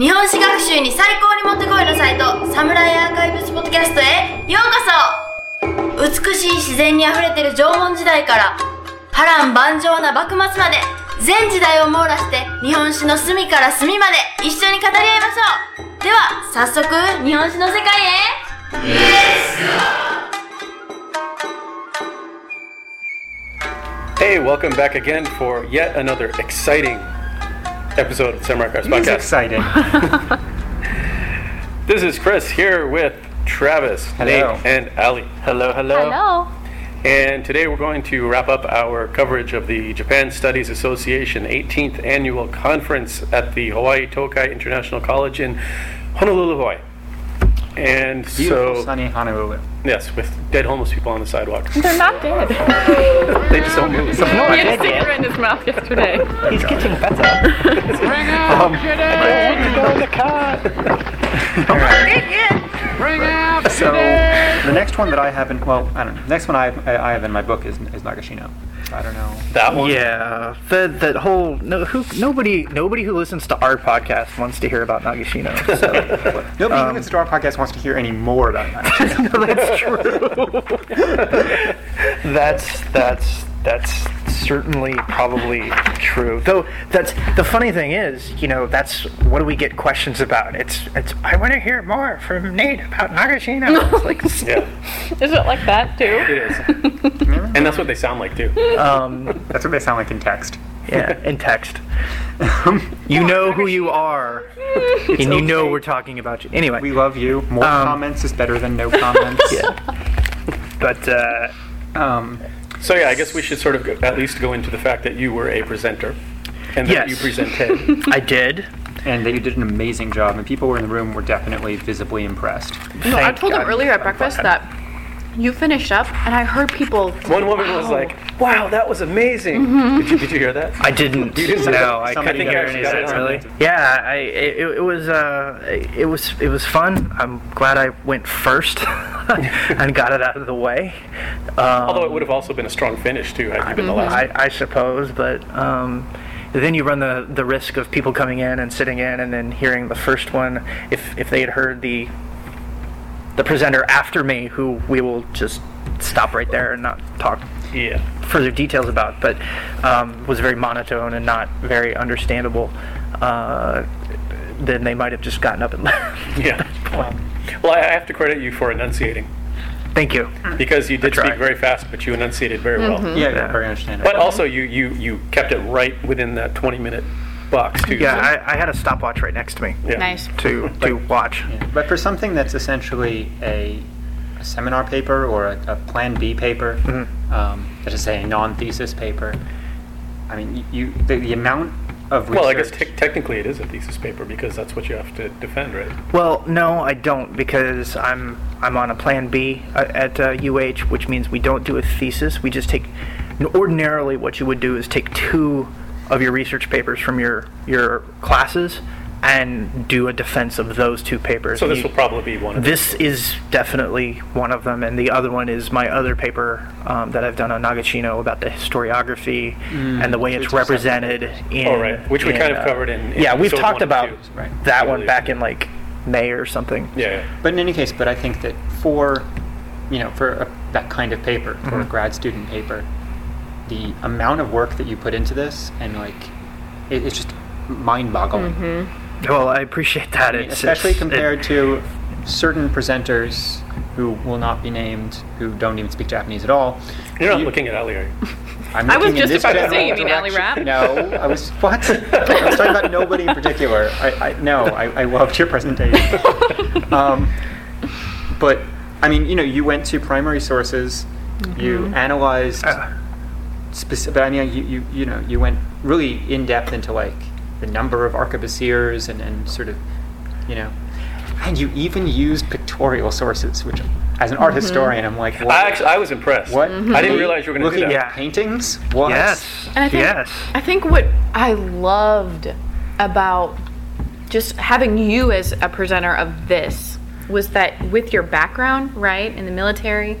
日本史学習に最高にもってこいのサイトサムライアーカイブスポッドキャストへようこそ。美しい自然にあふれてる縄文時代から波乱万丈な幕末まで全時代を網羅して日本史の隅から隅まで一緒に語り合いましょう。では早速日本史の世界へ。Hey, welcome back again for yet another exciting episode of the Samurai Archives Podcast. exciting. This is Chris here with Travis, Hello. Nate, and Ali. Hello, hello. Hello And today we're going to wrap up our coverage of the Japan Studies Association 18th Annual Conference at the Hawaii Tokai International College in Honolulu, Hawaii. And Beautiful, so, sunny Honolulu. yes, with dead homeless people on the sidewalk. They're not dead. they just don't move. he had a cigarette in his mouth yesterday. He's getting better. Um, So the next one that I haven't, well, I don't know. The next one I, I I have in my book is, is Nagashino. I don't know. That one? Yeah, that that whole no, who nobody nobody who listens to our podcast wants to hear about Nagashino. So Nobody Um, who listens to our podcast wants to hear any more about Nagashino. that's true. that's that's certainly probably true. Though that's the funny thing is, you know, that's what do we get questions about? It's it's I want to hear more from Nate about Nagashino. It's like Yeah, Is it like that too? it is. and that's what they sound like, too. um, That's what they sound like in text. yeah, in text. You know who you are, and you know we're talking about you. Anyway, We love you. More Um, comments is better than no comments. Yeah. but uh, Um, So yeah, I guess we should sort of go, at least go into the fact that you were a presenter, and that Yes. you presented. I did. and that you did an amazing job, and people were in the room were definitely visibly impressed. No, I told him God. earlier at breakfast that you finished up, and I heard people. One woman was like, "Wow, that was amazing." Did, you, did you hear that? I didn't. You didn't say no. I couldn't hear it. any of that. Really? Yeah, I, it, it was uh, it was it was fun. I'm glad I went first and got it out of the way. Um, Although it would have also been a strong finish too had you been the last. I, I suppose, but um, then you run the, the risk of people coming in and sitting in and then hearing the first one. If if they had heard the the presenter after me, who we will just stop right there and not talk yeah. further details about, but um, was very monotone and not very understandable. Uh, then they might have just gotten up and left. Yeah. Well, I I have to credit you for enunciating Thank you. because you did speak very fast, but you enunciated very well. Yeah, Yeah. very understandable. But also, you, you you kept it right within that 20 minute box too. Yeah, so- I, I had a stopwatch right next to me yeah. Nice. to to watch. Yeah, But for something that's essentially a, a seminar paper or a, a Plan B paper, Mm-hmm. um, that is a non-thesis paper, I mean, you the, the amount of research. Well, I guess te- technically it is a thesis paper because that's what you have to defend, right? Well, no, I don't because I'm I'm on a Plan B uh, at uh, UH, which means we don't do a thesis. We just take. Ordinarily, what you would do is take two of your research papers from your your classes and do a defense of those two papers. So this You- will probably be one of them. This is definitely one of them, and the other one is my other paper um, that I've done on Nagashino about the historiography and the way it's represented in. Oh, right. Which we in, kind of uh, covered in- in yeah, we've talked about two, right. that I one back in like May or something. Yeah, yeah. But in any case, but I think that for, you know, for a, that kind of paper, for Mm-hmm. a grad student paper, the amount of work that you put into this and like, it, it's just mind-boggling. Well, I appreciate that. I mean, It's especially it's- compared it- to certain presenters who will not be named, who don't even speak Japanese at all. You're not You- looking at Ali, are you? I'm I was looking in just this about to say, you mean Ali direction. Rapp? No, I was what? I was talking about nobody in particular. I, I no, I, I loved your presentation. um, but I mean, you know, you went to primary sources, you analyzed Uh, specific. But I mean, you, you you know, you went really in depth into like the number of arquebusiers and and sort of, you know, and you even used pictorial sources, which as an art mm-hmm. historian, I'm like, what? I actually I was impressed. What? Mm-hmm. I didn't realize you were going to do that. at paintings? What? yes, And I think, yes. I think what I loved about just having you as a presenter of this was that with your background, right, in the military,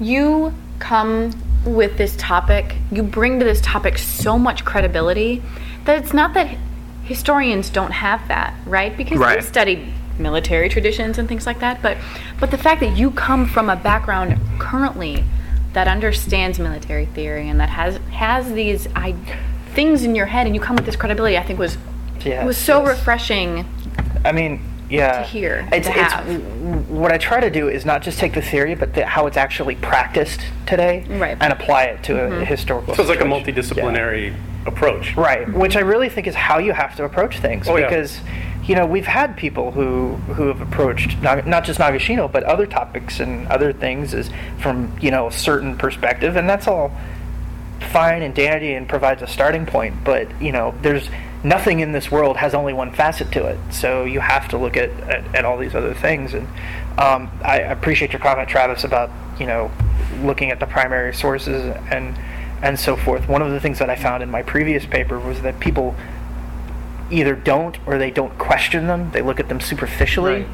you come with this topic, you bring to this topic so much credibility that it's not that historians don't have that, right? Because Right. they studied military traditions and things like that. But but the fact that you come from a background currently that understands military theory and that has has these I, things in your head and you come with this credibility, I think was Yes, was so yes. refreshing. I mean, yeah. to hear, It's, to it's what I try to do is not just take the theory, but the, how it's actually practiced today, Right. and apply it to a mm-hmm. historical. So it's like a situation. multidisciplinary approach. Right, which I really think is how you have to approach things Oh, yeah. because you know we've had people who who have approached not, not just Nagashino but other topics and other things is from you know a certain perspective and that's all fine and dandy and provides a starting point but you know there's nothing in this world has only one facet to it so you have to look at at, at all these other things and um, I appreciate your comment Travis about you know looking at the primary sources and and so forth one of the things that I found in my previous paper was that people either don't or they don't question them. They look at them superficially.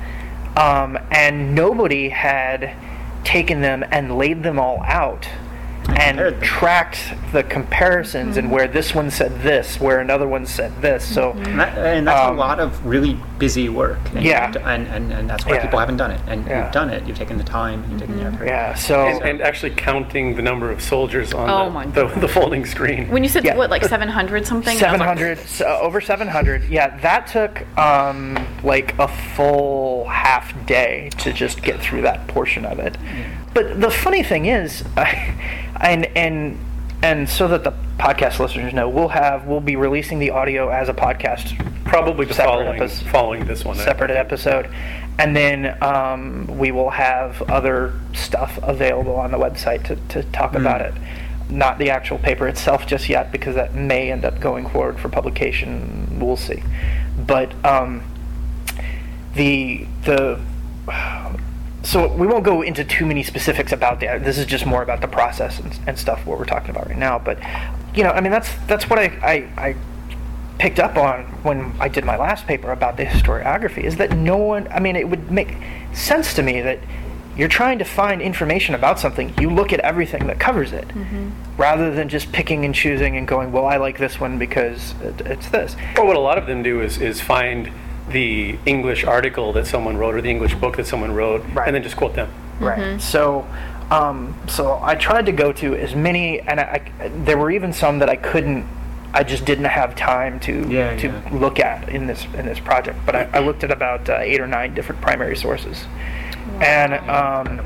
Um, and nobody had taken them and laid them all out and, compared them. tracked the comparisons and where this one said this, where another one said this. So, And, that, and that's Um, a lot of really busy work. And Yeah. d- And, and, and that's why Yeah. people haven't done it. And Yeah. you've done it. You've taken the time. You've taken the effort. yeah, so. And, and actually counting the number of soldiers on Oh the, the, the folding screen. When you said Yeah. what, like seven hundred something? I was like, 700 so over 700 yeah that took um, like a full half day to just get through that portion of it but the funny thing is and and and so that the podcast listeners know we'll have we'll be releasing the audio as a podcast Probably Separate following, episodes. following this one. separate episode and then um, we will have other stuff available on the website to, to talk about it not the actual paper itself just yet because that may end up going forward for publication we'll see but um, the the so we won't go into too many specifics about that. This is just more about the process and, and stuff what we're talking about right now. But you know, I mean, that's that's what I, I, I picked up on when I did my last paper about the historiography is that no one. I mean, it would make sense to me that you're trying to find information about something. You look at everything that covers it, mm-hmm. rather than just picking and choosing and going, well, I like this one because it, it's this. Or what a lot of them do is, is find the English article that someone wrote or the English book that someone wrote Right. and then just quote them. Right. So, um, so I tried to go to as many, and I, I, there were even some that I couldn't. I just didn't have time to Yeah, to yeah. look at in this in this project. But I, I looked at about uh, eight or nine different primary sources, and um,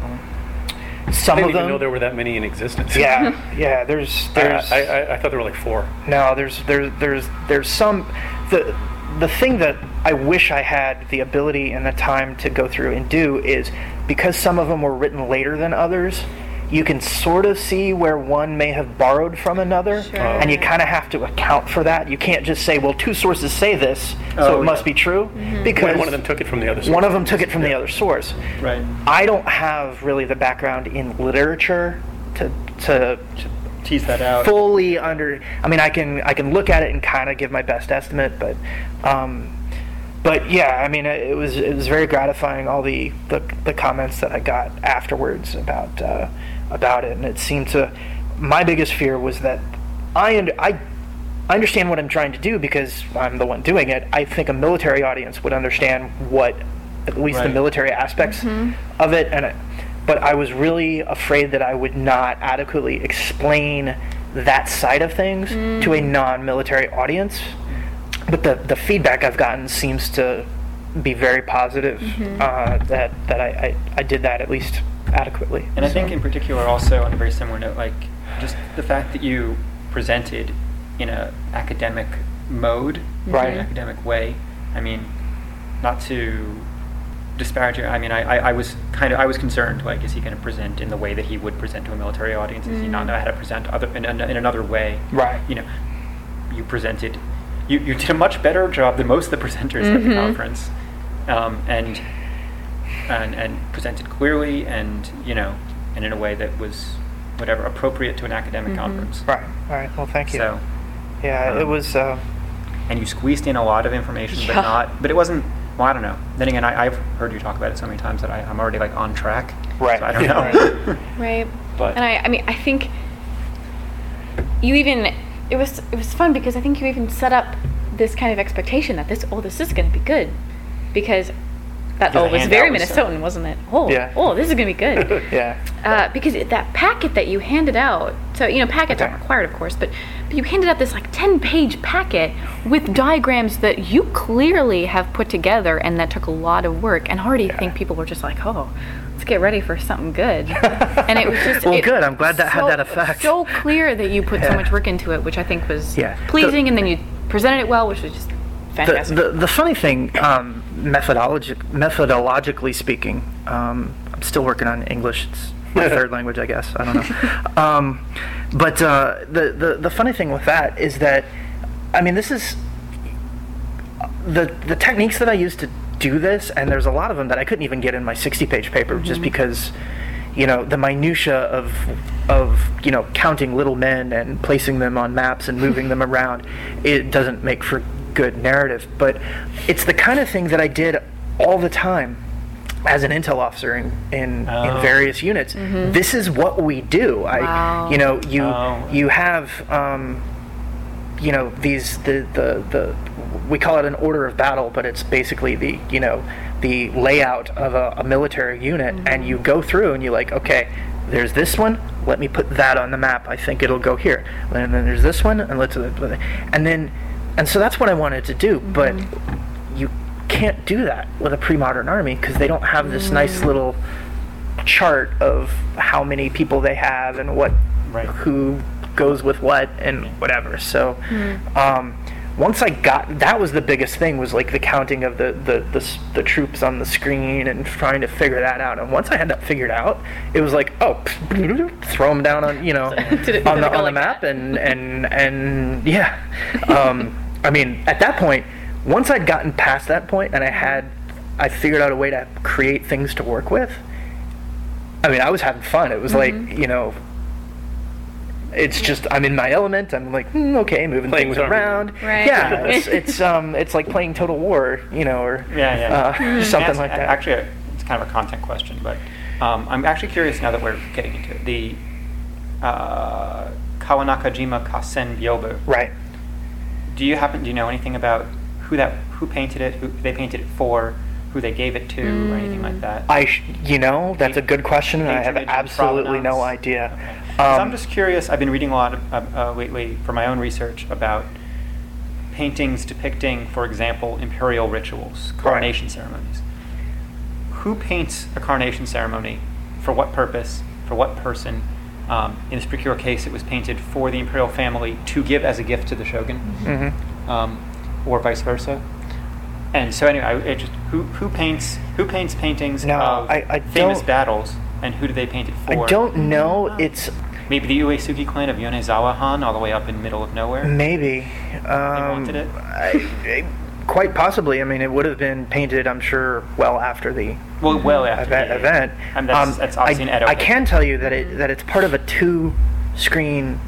some I of didn't even them. know there were that many in existence. yeah, yeah. There's I, there's I, I, I thought there were like four. no, there's there's there's there's some the the thing that I wish I had the ability and the time to go through and do is because some of them were written later than others, you can sort of see where one may have borrowed from another, and you kind of have to account for that. You can't just say, "Well, two sources say this, so Oh, it must yeah. be true," mm-hmm. because One, one of them took it from the other. Source. One of them took it from the other source. Right. I don't have really the background in literature to to Tease that out. fully under i mean i can i can look at it and kind of give my best estimate but um but yeah i mean it was it was very gratifying all the the, the comments that i got afterwards about uh, about it and it seemed to my biggest fear was that i und- i I understand what I'm trying to do because I'm the one doing it. I think a military audience would understand what, at least the military aspects of it, and it, but I was really afraid that I would not adequately explain that side of things to a mm. non-military audience. But the the feedback I've gotten seems to be very positive. Mm-hmm. Uh, that that I, I I did that at least adequately. And I think in particular also on a very similar note, like just the fact that you presented in a academic mode, Right. in an academic way. I mean, not to disparage. I mean, I, I, I was kind of I was concerned. Like, is he going to present in the way that he would present to a military audience? Does he not know how to present other in, an- in another way? Right. You know, you presented. You, you did a much better job than most of the presenters at the conference, um, and and and presented clearly and you know and in a way that was whatever appropriate to an academic conference. Right. All right. Well, thank you. So, yeah, it um, was. Uh, and you squeezed in a lot of information, Yeah. but not. But it wasn't. Well, I don't know. Then again, I, I've heard you talk about it so many times that I, I'm already like on track. Right. So I don't know. Right. But- and I, I mean, I think you even it was it was fun because I think you even set up this kind of expectation that this oh this is going to be good because that Yeah, oh was very Minnesotan, wasn't it? Oh, Yeah. oh, this is going to be good. Yeah. uh, because it, that packet that you handed out, so you know packets Okay. aren't required, of course, but, but you handed out this like ten page packet with diagrams that you clearly have put together and that took a lot of work. And I already think people were just like, oh, let's get ready for something good. and it was just Well, good. I'm glad that had that effect. So clear that you put so much work into it, which I think was Yeah. pleasing, and then you presented it well, which was just fantastic. the, the funny thing, um, methodologic, methodologically speaking, um, I'm still working on English. It's my third language, I guess. I don't know. um, but uh, the, the the funny thing with that is that, I mean, this is the the techniques that I use to do this, and there's a lot of them that I couldn't even get in my 60-page paper, just because, you know, the minutia of of you know counting little men and placing them on maps and moving them around, it doesn't make for good narrative. But it's the kind of thing that I did all the time as an intel officer in in, Oh. in various units. This is what we do. I, you know, you Oh. you have. Um, you know these the, the the we call it an order of battle but it's basically the you know the layout of a, a military unit and you go through and you're like okay there's this one let me put that on the map i think it'll go here and then there's this one and let's and then and so that's what i wanted to do but you can't do that with a pre-modern army because they don't have this nice little chart of how many people they have and what Right. who goes with what and whatever. So um, once I got that was the biggest thing was like the counting of the, the the the troops on the screen and trying to figure that out. And once I had that figured out, it was like oh, throw them down on you know Did it- on did the it go on the map that? and and and yeah. Um, I mean at that point, once I'd gotten past that point and I had I figured out a way to create things to work with. I mean, I was having fun. It was Mm-hmm. like, you know, it's just I'm in my element. I'm like, hmm, okay, moving Playing things around. Right. Yeah, it's, it's um it's like playing Total War, you know, or Yeah, yeah. uh, Mm-hmm. something That's like that. Actually, uh, it's kind of a content question, but um, I'm actually curious now that we're getting into it. The uh, Kawanakajima Kassen Byobu. right. Do you happen? Do you know anything about who that who painted it? Who they painted it for? Who they gave it to, or anything like that? I sh- you know that's a good question, and I have absolutely no idea. Okay. 'Cause I'm Um, just curious. I've been reading a lot of, uh, uh, lately for my own research about paintings depicting, for example, imperial rituals, coronation ceremonies. Who paints a coronation ceremony? For what purpose? For what person? Um, in this particular case, it was painted for the imperial family to give as a gift to the shogun, mhm. um, or vice versa. And so, anyway, I, it just, who who paints who paints paintings No, of I- I famous battles, and who do they paint it for? I don't know. It's Maybe the Uesugi clan of Yonezawa Han, all the way up in middle of nowhere. maybe. Um, wanted it? I, I- quite possibly. I mean, it would have been painted. I'm sure well after the Well, well after event. the event. And that's, Um, that's I, Edo. I can tell you that it that it's part of a two-screen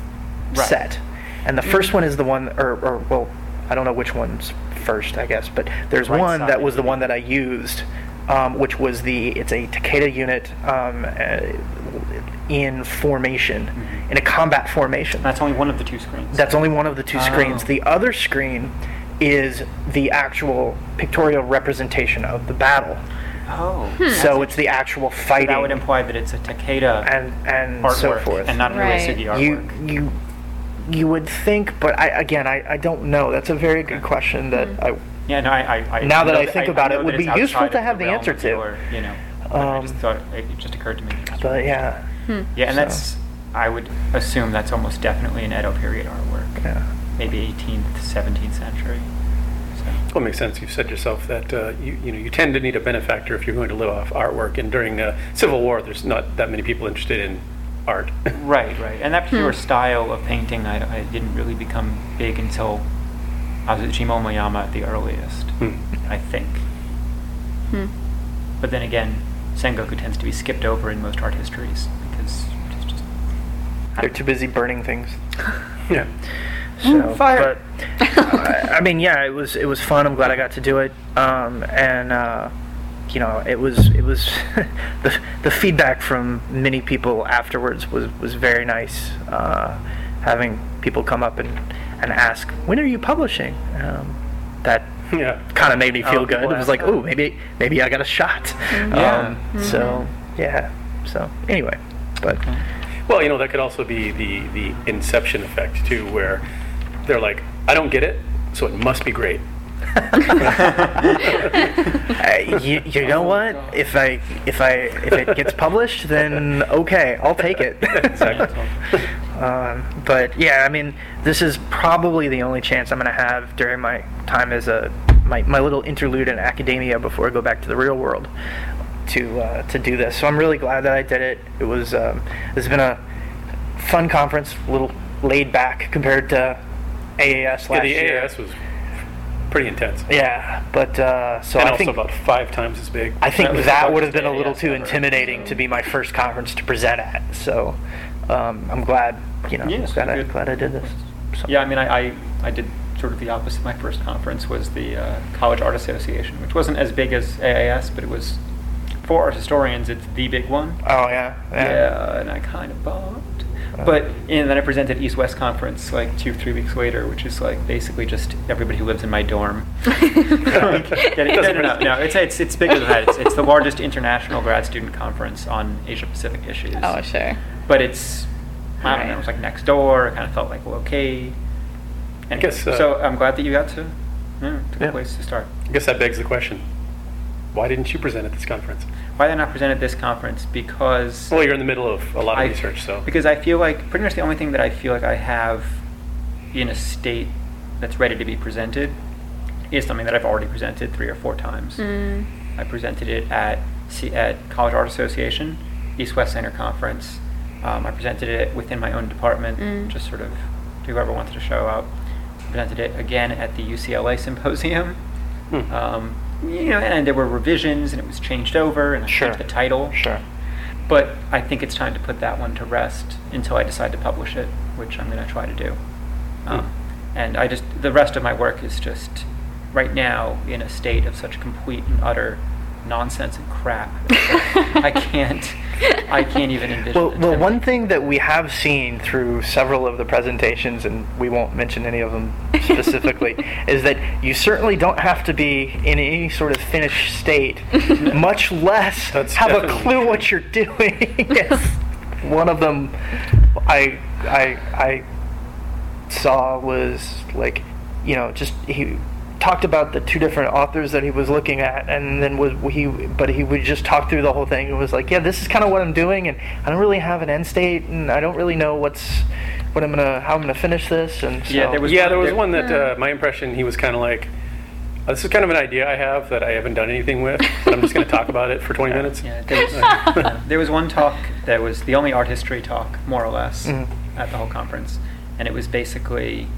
Right. set, and the first one is the one, or, or well, I don't know which one's first, I guess, but there's Right one side, that was the one that I used, um, which was the it's a Takeda unit um, uh, in formation, Mm-hmm. in a combat formation. That's only one of the two screens. That's only one of the two screens. Oh. The other screen is the actual pictorial representation of the battle. oh. Hmm. So it's the actual So fighting that would imply that it's a Takeda and and artwork so forth. and not an Right. Uesugi artwork. you you you would think, but I again I, I don't know. That's a very good question that hmm. I yeah, no, I, I, I Now that I think about know it, would be useful to have the realm answer to. your, you know, but I Um, just thought it just occurred to me. but yeah. Hmm. yeah, and so- that's I would assume that's almost definitely an Edo period artwork. Yeah. Maybe 18th, 17th century. So. Well, it makes sense. You've said yourself that uh, you, you know you tend to need a benefactor if you're going to live off artwork. And during the Civil War, there's not that many people interested in art. Right, right. And that particular style of painting, I, I didn't really become big until Azuchi-Momoyama at the earliest, Hmm. I think. But then again, Sengoku tends to be skipped over in most art histories because it's just. They're too busy burning things. yeah. So, fire. But, I, I mean, yeah, it was it was fun. I'm glad I got to do it. Um, and uh, you know, it was it was the the feedback from many people afterwards was was very nice. Uh, having people come up and and ask, "When are you publishing?" Um, that Yeah. kind of made me feel Oh, good. It was like, "Oh, maybe maybe I got a shot." Yeah. Um, So yeah. So anyway, but Well, you know, that could also be the, the inception effect, too, where they're like, I don't get it, so it must be great. uh, you, you know what? If I if I if it gets published, then okay, I'll take it. um, but yeah, I mean, this is probably the only chance I'm going to have during my time as a my, my little interlude in academia before I go back to the real world to uh, to do this. So I'm really glad that I did it. It was um, it's been a fun conference, a little laid back compared to AAS last Yeah, the year. AAS was pretty intense. Yeah, but uh, so and I also think about five times as big. I think That that would have been a little AAS too ever. intimidating to be my first conference to present at. So um, I'm glad, you know, Yes, glad, I, glad I did this. So. Yeah, I mean, I, I, I did sort of the opposite. My first conference was the uh, College Art Association, which wasn't as big as AAS, but it was, for art historians, it's the big one. Oh yeah, yeah. Yeah, and I kind of bombed. But and then I presented East West Conference like two, three weeks later, which is like basically just everybody who lives in my dorm. Like, it? No, no, no, no. It's, it's, it's bigger than that. It's, it's the largest international grad student conference on Asia Pacific issues. Oh, sure. But it's, I don't Right. know, it was like next door. It kind of felt like, well, okay. Anyway, guess, uh, so I'm glad that you got to, yeah, it's a good Yeah. place to start. I guess that begs the question why didn't you present at this conference? Why did I not present at this conference? Because Well, you're in the middle of a lot of I- research, so. Because I feel like pretty much the only thing that I feel like I have in a state that's ready to be presented is something that I've already presented three or four times. Mm. I presented it at C- at College Art Association, East West Center Conference. Um, I presented it within my own department, Mm. just sort of to whoever wanted to show up. I presented it again at the UCLA symposium. Hmm. Um, you know, and there were revisions, and it was changed over, and I Sure. changed the title. Sure. But I think it's time to put that one to rest until I decide to publish it, which I'm going to try to do. Um, and I just, the rest of my work is just right now in a state of such complete and utter nonsense and crap. I can't, I can't even envision Well, it. well, one thing that we have seen through several of the presentations, and we won't mention any of them specifically, is that you certainly don't have to be in any sort of finished state, much less That's have a clue true. what you're doing. Yes. One of them, I, I, I saw was like, you know, just he talked about the two different authors that he was looking at, and then was he, but he would just talk through the whole thing. It was like, yeah, this is kind of what I'm doing, and I don't really have an end state, and I don't really know what's, what I'm gonna, how I'm gonna finish this, and so, Yeah, there was yeah, one- there was there- one that uh, my impression he was kind of like, "Uh, this is kind of an idea I have that I haven't done anything with, but I'm just going to talk about it for 20 minutes. Yeah, there was, uh, there was one talk that was the only art history talk, more or less, Mhm. at the whole conference, and it was basically,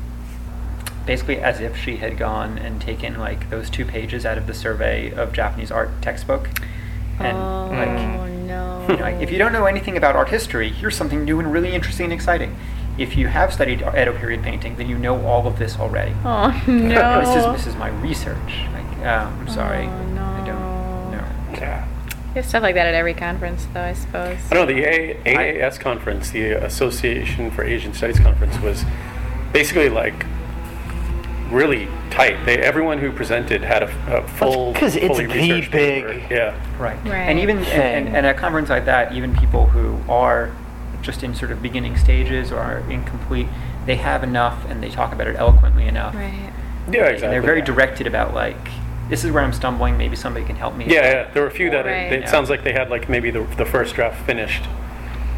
basically as if she had gone and taken like those two pages out of the survey of Japanese art textbook, and oh like, no. you know, like, if you don't know anything about art history, here's something new and really interesting and exciting. If you have studied Edo period painting, then you know all of this already. oh no. This is this is my research. Like, uh, I'm sorry, Oh, I don't know. yeah. There's stuff like that at every conference, though. I suppose. I know, the A- AAS conference, the Association for Asian Studies conference, was basically like really tight. They everyone who presented had a, a full, 'cause it's fully the researched big- paper. Yeah. Right. Right. And even and, and, and at a conference like that, even people who are just in sort of beginning stages or are incomplete, they have enough and they talk about it eloquently enough. Right. Yeah, exactly. And they're very directed about like, this is where I'm stumbling. Maybe somebody can help me. Yeah, yeah. There were a few that Right. it, Yeah. sounds like they had like maybe the, the first draft finished,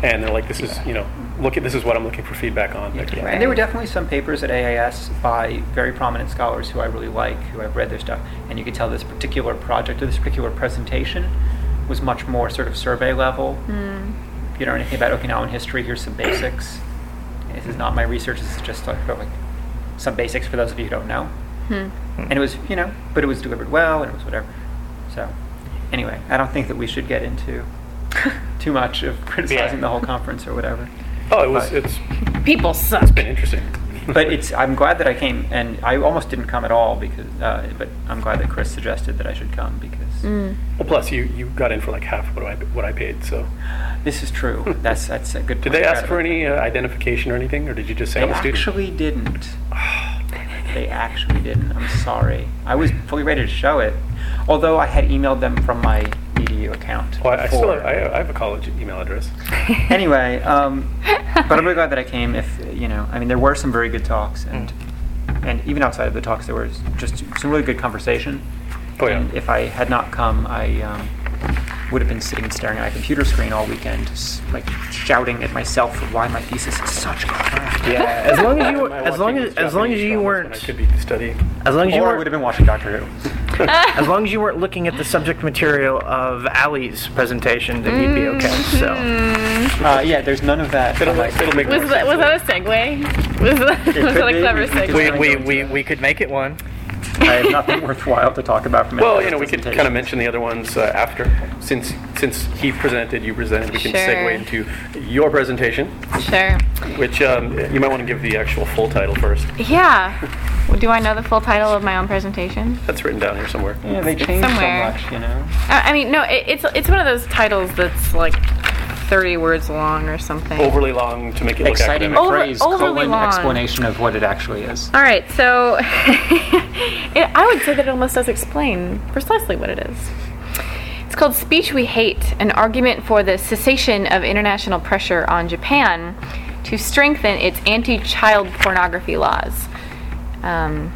and they're like, this is you know, look at this is what I'm looking for feedback on. Yeah. Right. And there were definitely some papers at AAS by very prominent scholars who I really like, who I've read their stuff, and you could tell this particular project or this particular presentation was much more sort of survey level. Mm. If you don't know anything about Okinawan history, here's some basics. This is not my research. This is just like, like some basics for those of you who don't know. Hmm. And it was, you know, but it was delivered well, and it was whatever. So, anyway, I don't think that we should get into too much of criticizing Yeah. the whole conference or whatever. Oh, it was. But- It's People suck. been interesting. but it's. I'm glad that I came, and I almost didn't come at all because. Uh, but I'm glad that Chris suggested that I should come because Mm. Well, plus you, you got in for like half what I what I paid. So this is true. That's that's a good. did point they ask for any uh, identification or anything, or did you just say They I'm a student? actually didn't. they actually didn't. I'm sorry. I was fully ready to show it, although I had emailed them from my EDU account. Well, I, I still have, I, I have a college email address. anyway, um, but I'm really glad that I came. If you know, I mean, there were some very good talks, and and even outside of the talks, there was just some really good conversation. Oh, yeah. And if I had not come, I um, would have been sitting staring at my computer screen all weekend, s- like shouting at myself for why my thesis is such crap. Yeah, as long as you Am as long watching as these as long as you weren't I could be studying. as long as you Or I weren't would have been watching Doctor Who. as long as you weren't looking at the subject material of Ali's presentation, then you'd be okay. So Uh, yeah, there's none of that. It'll, I'm like, it'll make Was that, was that a segue? Was that, was that a clever segue? we, we, we, we could make it one. I have nothing worthwhile to talk about from Well, any you know, of we could kind of presentations. mention the other ones uh, after, since since he presented, you presented. We can Sure. segue into your presentation, Sure. which um, you might want to give the actual full title first. Yeah. Well, Do I know the full title of my own presentation? That's written down here somewhere. Yeah, they changed somewhere. so much, you know. I I mean, no, it, it's it's one of those titles that's like 30 words long or something. Overly long to make it look Exciting academic. Over- phrase, overly colon, long. explanation of what it actually is. All right, so it, I would say that it almost does explain precisely what it is. It's called Speech We Hate An Argument for the Cessation of International Pressure on Japan to Strengthen Its Anti Child Pornography Laws. Um,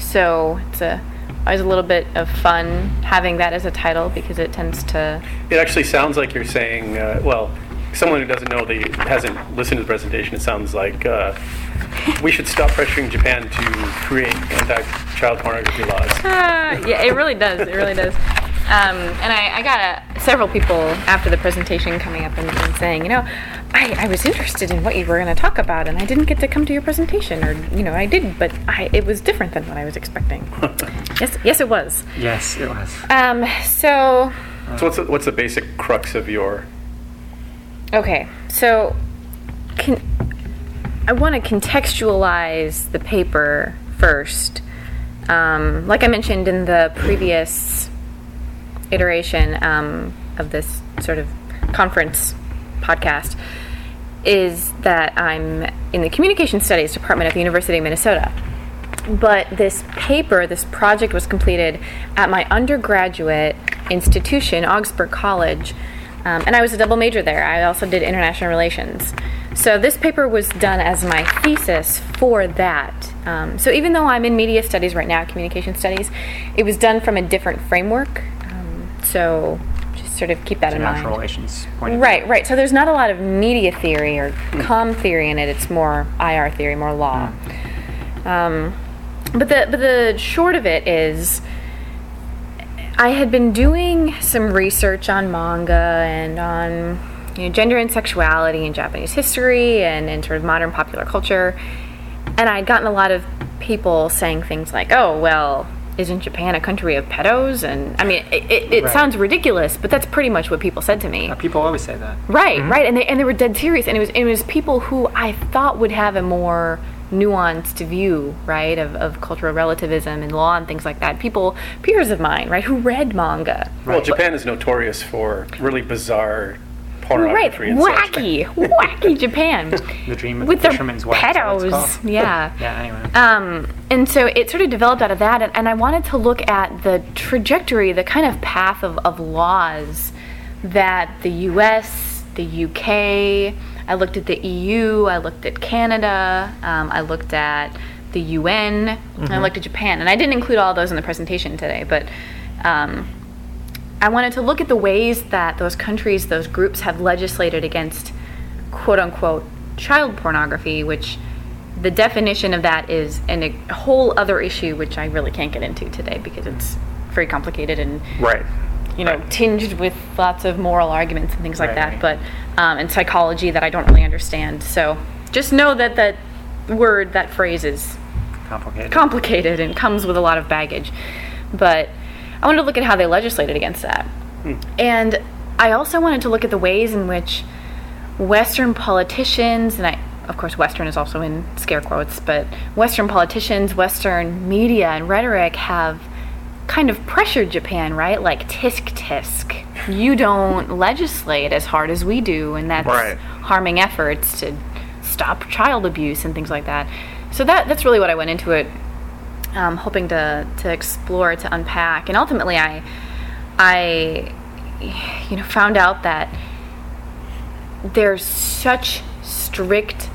so it's a, always a little bit of fun having that as a title because it tends to. It actually sounds like you're saying, uh, well, someone who doesn't know the hasn't listened to the presentation. It sounds like uh, we should stop pressuring Japan to create anti-child pornography laws. Ah, yeah, it really does. It really does. Um, and I, I got uh, several people after the presentation coming up and, and saying, you know, I, I was interested in what you were going to talk about, and I didn't get to come to your presentation, or you know, I did, but I, it was different than what I was expecting. yes, yes, it was. Yes, it was. Um, so So what's the, what's the basic crux of your? Okay, so can, I want to contextualize the paper first. Um, like I mentioned in the previous iteration um, of this sort of conference podcast, is that I'm in the Communication Studies Department at the University of Minnesota. But this paper, this project was completed at my undergraduate institution, Augsburg College, um, and I was a double major there. I also did international relations. So this paper was done as my thesis for that. Um, so even though I'm in media studies right now, communication studies, it was done from a different framework. So just sort of keep that in mind. International relations point of view. Right, right. So there's not a lot of media theory or com theory in it. It's more IR theory, more law. Um, but the but the short of it is, I had been doing some research on manga and on you know gender and sexuality in Japanese history and, and sort of modern popular culture, and I'd gotten a lot of people saying things like, "Oh, well." Isn't Japan a country of pedos? And I mean, it, it, it Right. sounds ridiculous, but that's pretty much what people said to me. Uh, people always say that. Right, right, and they and they were dead serious, and it was it was people who I thought would have a more nuanced view, right, of, of cultural relativism and law and things like that. People, peers of mine, right, who read manga, Well, Japan is notorious for really bizarre right, pornography such. wacky, wacky Japan, The dream of with the fisherman's wife. is what it's pedos, yeah. Yeah. Anyway. Um, and so it sort of developed out of that, and, and I wanted to look at the trajectory, the kind of path of, of laws that the US, the UK, I looked at the EU, I looked at Canada, um, I looked at the UN, and I looked at Japan. And I didn't include all those in the presentation today, but um, I wanted to look at the ways that those countries, those groups have legislated against quote unquote child pornography, which the definition of that is an, a whole other issue, which I really can't get into today because it's very complicated and Right. you know tinged with lots of moral arguments and things like Right, that, but um, and psychology that I don't really understand. So just know that that word, that phrase is Complicated. complicated and comes with a lot of baggage. But I wanted to look at how they legislated against that. Hmm. And I also wanted to look at the ways in which Western politicians, and I, of course, Western is also in scare quotes, but Western politicians, Western media, and rhetoric have kind of pressured Japan, right? Like tisk tisk. You don't legislate as hard as we do, and that's Right. harming efforts to stop child abuse and things like that. So that that's really what I went into it, um, hoping to to explore, to unpack, and ultimately I I you know found out that there's such strict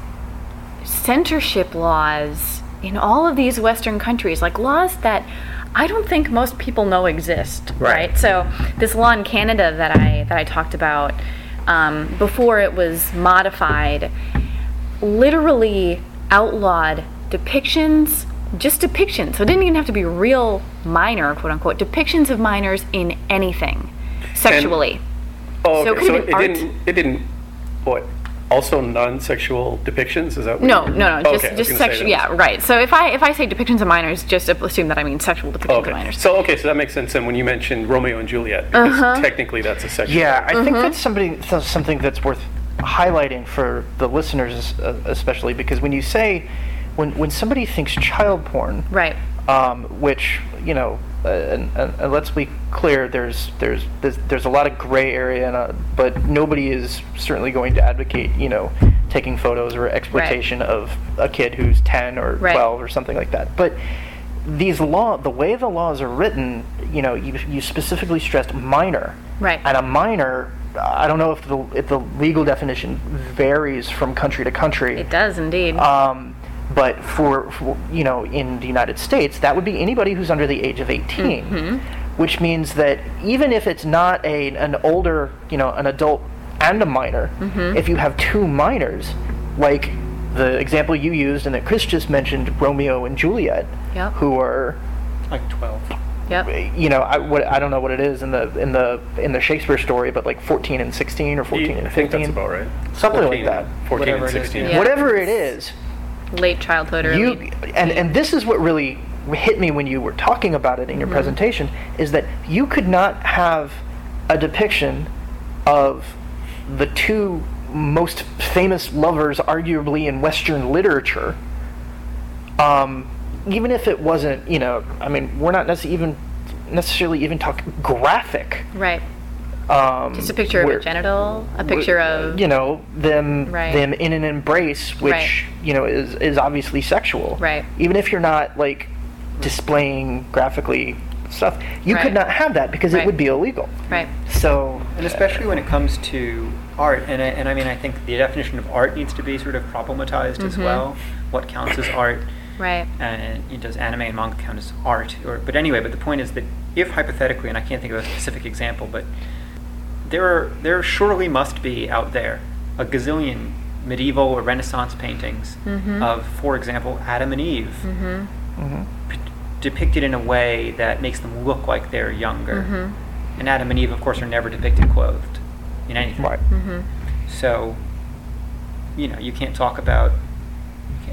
censorship laws in all of these Western countries, like laws that I don't think most people know exist. Right. Right. So this law in Canada that I that I talked about um, before it was modified, literally outlawed depictions. Just depictions. So it didn't even have to be real minor, quote unquote, depictions of minors in anything sexually. Oh, So it okay. could've So been it art. didn't. It didn't. What? Also, non-sexual depictions. Is that? What No, you- no, no, Oh, just okay, just sexual. Yeah, right. So if I if I say depictions of minors, just assume that I mean sexual depictions of Okay. minors. So okay, so that makes sense. And when you mentioned Romeo and Juliet, because Uh-huh. technically that's a sexual. Yeah, I Mm-hmm. think that's something that's something that's worth highlighting for the listeners, uh, especially because when you say when when somebody thinks child porn, right. um, which you know, uh, and, and, and let's be clear, there's there's there's, there's a lot of gray area, and, uh, but nobody is certainly going to advocate you know taking photos or exploitation of a kid who's 10 or Right. 12 or something like that. But these law, the way the laws are written, you know, you, you specifically stressed minor, Right. and a minor. I don't know if the if the legal definition varies from country to country. It does indeed. Um, but for, for you know, in the United States, that would be anybody who's under the age of 18, Mm-hmm. which means that even if it's not a an older, you know, an adult and a minor, Mm-hmm. if you have two minors, like the example you used and that Chris just mentioned, Romeo and Juliet, Yep. who are Like 12. yep. you know, I, what, I don't know what it is in the in the in the Shakespeare story, but like 14 and 16 or 14 and I 15, think that's about right. Something like that. 14 Whatever and it is, 16. yeah. whatever it is. Late childhood or you and and this is what really hit me when you were talking about it in your presentation is that you could not have a depiction of the two most famous lovers arguably in western literature. Um, even if it wasn't you know i mean we're not necessarily even necessarily even talking graphic. Right. Um, Just a picture of a genital, a picture of you know them Right. them in an embrace which Right. you know is is obviously sexual Right. even if you're not like displaying graphically stuff you Right. could not have that because it would be illegal right. so And especially when it comes to art, and I, and I mean, I think the definition of art needs to be sort of problematized as well. What counts as art? Right. and you does anime and manga count as art? Or, but anyway, but the point is that if hypothetically, and I can't think of a specific example, but there are there surely must be out there a gazillion medieval or Renaissance paintings mm-hmm. of, for example, Adam and Eve, mm-hmm. Mm-hmm. p- depicted in a way that makes them look like they're younger. And Adam and Eve, of course, are never depicted clothed in anything. right So, you know, you can't talk about.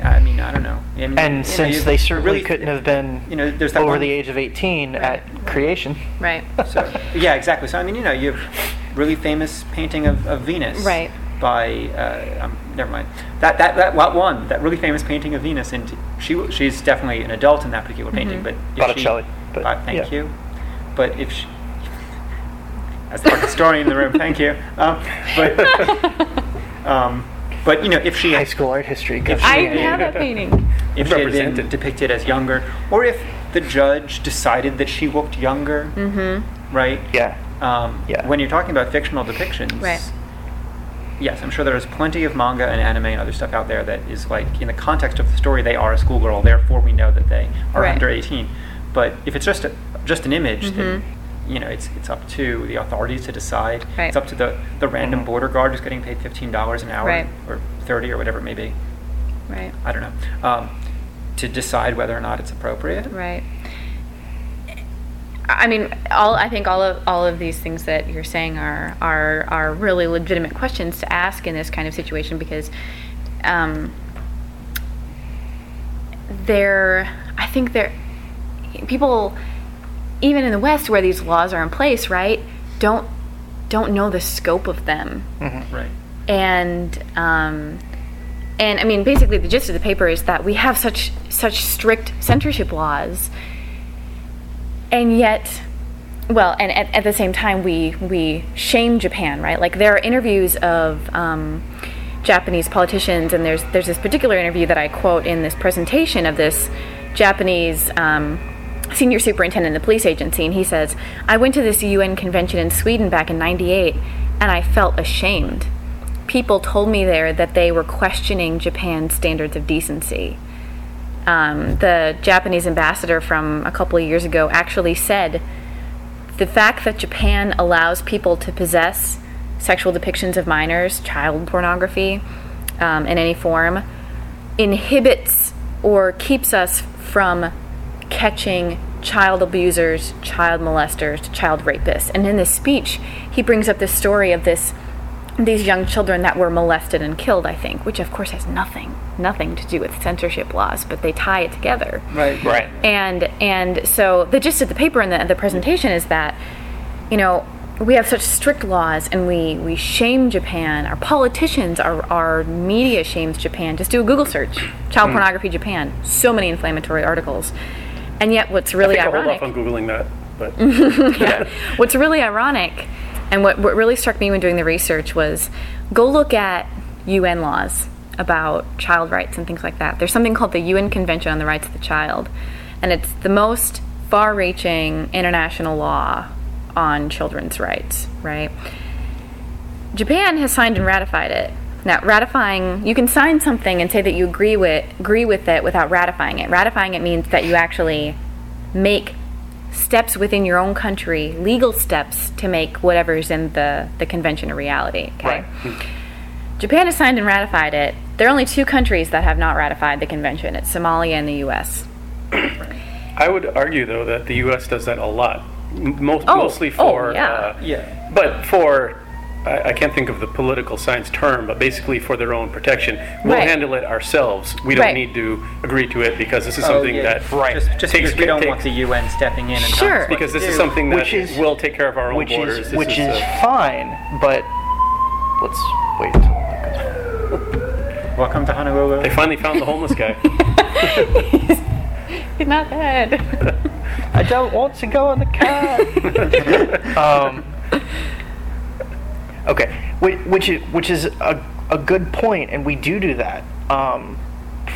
I mean, I don't know. I mean, and know, since you- they certainly really- couldn't have been you know, there's that over one- the age of 18 at creation Right. So, yeah, exactly. So I mean, you know, you have really famous painting of, of Venus, Right. By uh, um, never mind that that that what one that really famous painting of Venus, and she she's definitely an adult in that particular painting. But Botticelli, she, but, uh, thank yeah. you. But if she, as the art historian in the room, thank you. Um, but um, but you know, if she high school art history good If for I you. have that painting. if she had been depicted as younger, or if the judge decided that she looked younger, mm-hmm. right? yeah Um, Yeah. When you're talking about fictional depictions, Right. yes, I'm sure there's plenty of manga and anime and other stuff out there that is like, in the context of the story, they are a schoolgirl, therefore we know that they are Right. under 18. But if it's just a, just an image, then you know it's it's up to the authorities to decide. Mm-hmm. Right. It's up to the the random border guard who's getting paid fifteen dollars an hour Right. or thirty or whatever it may be. Right. I don't know. Um, to decide whether or not it's appropriate. Right. I mean, all I think all of all of these things that you're saying are are are really legitimate questions to ask in this kind of situation because um, there, I think there, people, even in the West where these laws are in place, right, don't don't know the scope of them Right. and um, and I mean, basically, the gist of the paper is that we have such such strict censorship laws, and yet, well, and at, at the same time, we we shame Japan, right? Like there are interviews of um, Japanese politicians, and there's there's this particular interview that I quote in this presentation of this Japanese. Um, senior superintendent of the police agency, and he says, I went to this UN convention in Sweden back in 98 and I felt ashamed. People told me there that they were questioning Japan's standards of decency. Um, the Japanese ambassador from a couple of years ago actually said the fact that Japan allows people to possess sexual depictions of minors, child pornography, um, in any form, inhibits or keeps us from catching child abusers, child molesters, child rapists. And in this speech, he brings up this story of this these young children that were molested and killed, I think, which of course has nothing nothing to do with censorship laws, but they tie it together. Right. Right. And and so the gist of the paper and the, the presentation is that, you know, we have such strict laws and we, we shame Japan. Our politicians, our, our media shames Japan. Just do a Google search. Child hmm. pornography Japan. So many inflammatory articles. And yet what's really I think I'll hold off on googling that, but yeah. What's really ironic, and what, what really struck me when doing the research was go look at UN laws about child rights and things like that. There's something called the UN Convention on the Rights of the Child, and it's the most far reaching international law on children's rights, right? Japan has signed and ratified it. Now, ratifying, you can sign something and say that you agree with agree with it without ratifying it. Ratifying it means that you actually make steps within your own country, legal steps to make whatever's in the, the convention a reality. Okay. Japan has signed and ratified it. There are only two countries that have not ratified the convention. It's Somalia and the U.S. I would argue though that the U.S. does that a lot, M- most, Oh, mostly oh, for yeah. uh, Yeah. but for I, I can't think of the political science term, but basically for their own protection. We'll Right. handle it ourselves. We don't Right. need to agree to it because this is Oh, something yeah. that Right. Just, just takes because we don't takes- want the UN stepping in and telling Sure. us what because to this is do. something that Which is- will take care of our own which borders. is This which is uh, fine, but let's wait until it goes. Welcome to Honolulu. they finally found the homeless guy. He's not dead. I don't want to go on the car. um, okay, which, which is which is a, a good point, and we do do that um,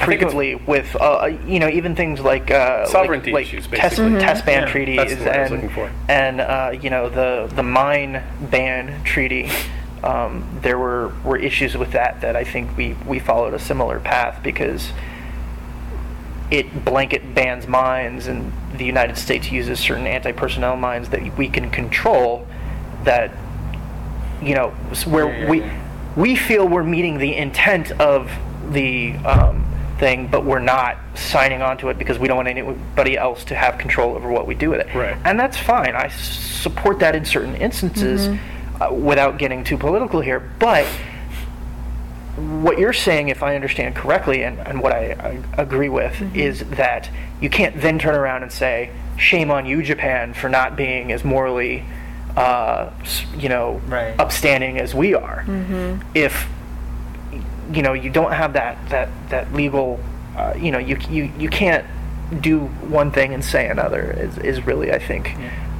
frequently with uh, you know even things like uh, Sovereignty like, issues, like test, basically. test ban Yeah, treaties that's the word I was and looking for. and uh, you know the the mine ban treaty. Um, there were, were issues with that that I think we, we followed a similar path because it blanket bans mines and the United States uses certain anti-personnel mines that we can control that you know where Yeah, yeah, we yeah. we feel we're meeting the intent of the um, thing but we're not signing on to it because we don't want anybody else to have control over what we do with it Right. and that's fine I support that in certain instances uh, without getting too political here but what you're saying, if I understand correctly, and, and what I, I agree with, is that you can't then turn around and say, shame on you, Japan, for not being as morally, uh, you know, Right. upstanding as we are. If, you know, you don't have that, that, that legal, uh, you know, you, you, you can't do one thing and say another, is, is really, I think,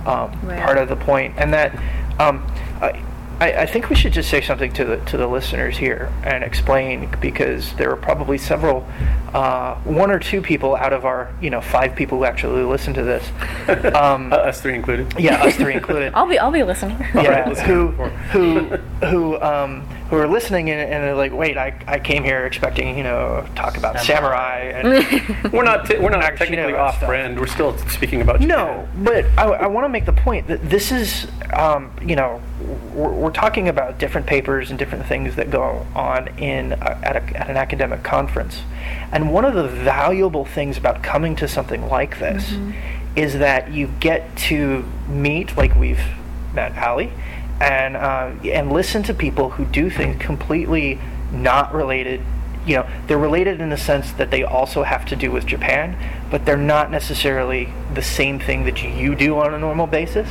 um, Right. part of the point. And that, um, I, I, I think we should just say something to the to the listeners here and explain because there are probably several, uh, one or two people out of our you know five people who actually listen to this. Um, uh, us three included. yeah, us three included. I'll be I'll be a listener. All yeah, right, let's who go for who who um, who are listening and, and they're like, wait, I, I came here expecting you know talk about samurai and We're not. T- we're not technically off stuff. brand. We're still speaking about. No, but I, I want to make the point that this is, um, you know, we're, we're talking about different papers and different things that go on in uh, at, a, at an academic conference, and one of the valuable things about coming to something like this is that you get to meet, like we've met Allie, and uh, and listen to people who do things completely not related you know they're related in the sense that they also have to do with Japan, but they're not necessarily the same thing that you do on a normal basis.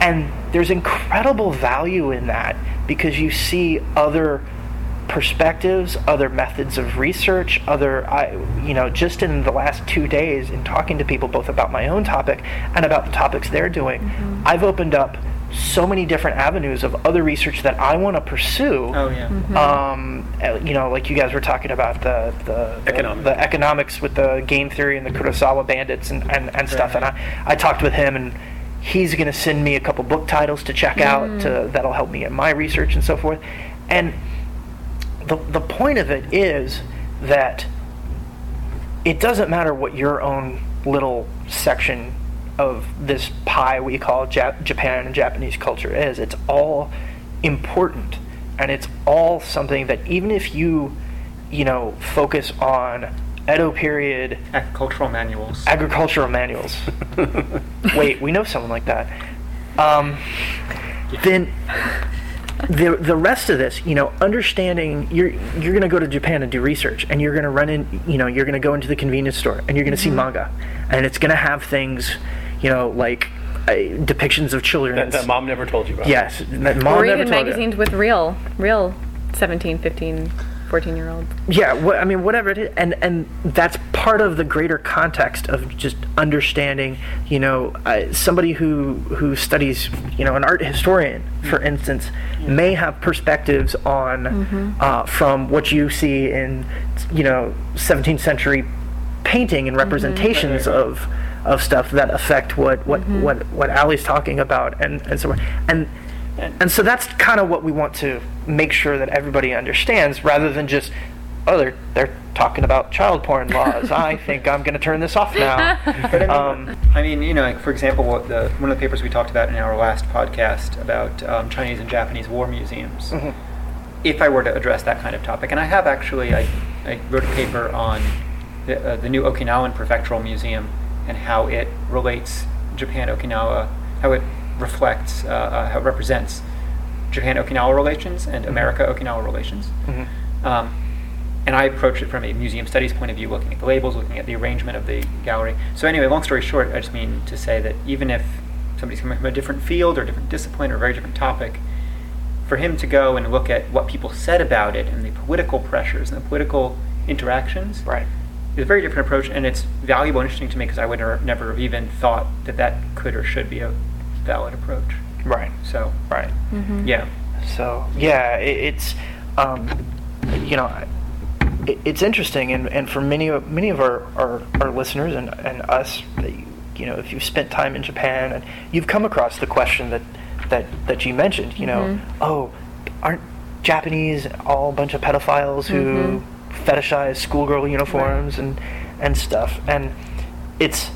And there's incredible value in that because you see other perspectives, other methods of research, other, I, you know, just in the last two days in talking to people both about my own topic and about the topics they're doing, Mm-hmm. I've opened up so many different avenues of other research that I want to pursue. Oh yeah. Um, uh, you know, like you guys were talking about the the, Economics. the economics with the game theory and the Kurosawa bandits and, and, and stuff. And I, I talked with him, and he's going to send me a couple book titles to check out to, that'll help me in my research and so forth. And the the point of it is that it doesn't matter what your own little section of this pie we call Jap- Japan and Japanese culture is. It's all important, and it's all something that even if you, you know, focus on Edo period Agricultural manuals. agricultural manuals. Wait, we know someone like that. Um, then the the rest of this, you know, understanding you're you're going to go to Japan and do research, and you're going to run in, you know, you're going to go into the convenience store, and you're going to see manga, and it's going to have things, you know, like uh, depictions of children. That, that mom never told you about. Yes, that mom or never even told you. magazines with real, real 17, 15, 14 year olds. Yeah, wha- I mean, whatever it is, and and that's part of the greater context of just understanding. You know, uh, somebody who who studies, you know, an art historian, for instance, may have perspectives on uh, from what you see in, you know, 17th century painting and representations of of stuff that affect what what what what Ali's talking about, and and so on. and and so that's kind of what we want to make sure that everybody understands, rather than just, oh, they're they're talking about child porn laws. I think I'm going to turn this off now. But I mean, Um, I mean, you know, like for example, what the one of the papers we talked about in our last podcast about um, Chinese and Japanese war museums. Mm-hmm. If I were to address that kind of topic, and I have actually, I, I wrote a paper on the, uh, the new Okinawan Prefectural Museum and how it relates Japan Okinawa, how it reflects, uh, uh, how it represents Japan Okinawa relations and America Okinawa relations. Um, and I approach it from a museum studies point of view, looking at the labels, looking at the arrangement of the gallery. So anyway, long story short, I just mean to say that even if somebody's coming from a different field or different discipline or a very different topic, for him to go and look at what people said about it and the political pressures and the political interactions right. is a very different approach, and it's valuable and interesting to me because I would never have even thought that that could or should be a valid approach. Right. So Right. Mm-hmm. yeah, So yeah, it, it's um, you know, it, it's interesting, and, and for many of many of our, our, our listeners and, and us, that you, you know, if you've spent time in Japan and you've come across the question that that that you mentioned, you know, mm-hmm. oh, aren't Japanese all a bunch of pedophiles who mm-hmm. fetishize schoolgirl uniforms and and stuff, and it's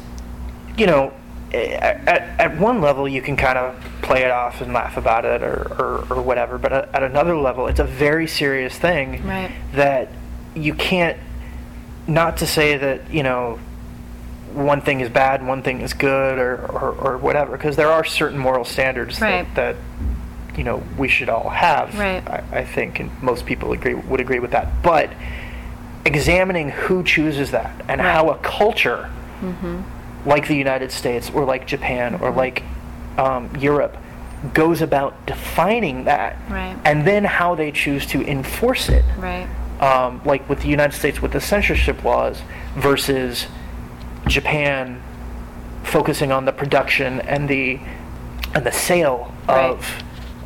you know, Eh, at, at one level you can kind of play it off and laugh about it or, or, or whatever, but at, at another level it's a very serious thing Right. that you can't, not to say that, you know, one thing is bad and one thing is good or, or, or whatever, because there are certain moral standards Right. that, that, you know, we should all have, Right. I, I think, and most people agree would agree with that. But examining who chooses that and Right. how a culture mm-hmm. Like the United States or like Japan or like um, Europe goes about defining that Right. and then how they choose to enforce it. Right. Um, like with the United States with the censorship laws versus Japan focusing on the production and the and the sale Right. of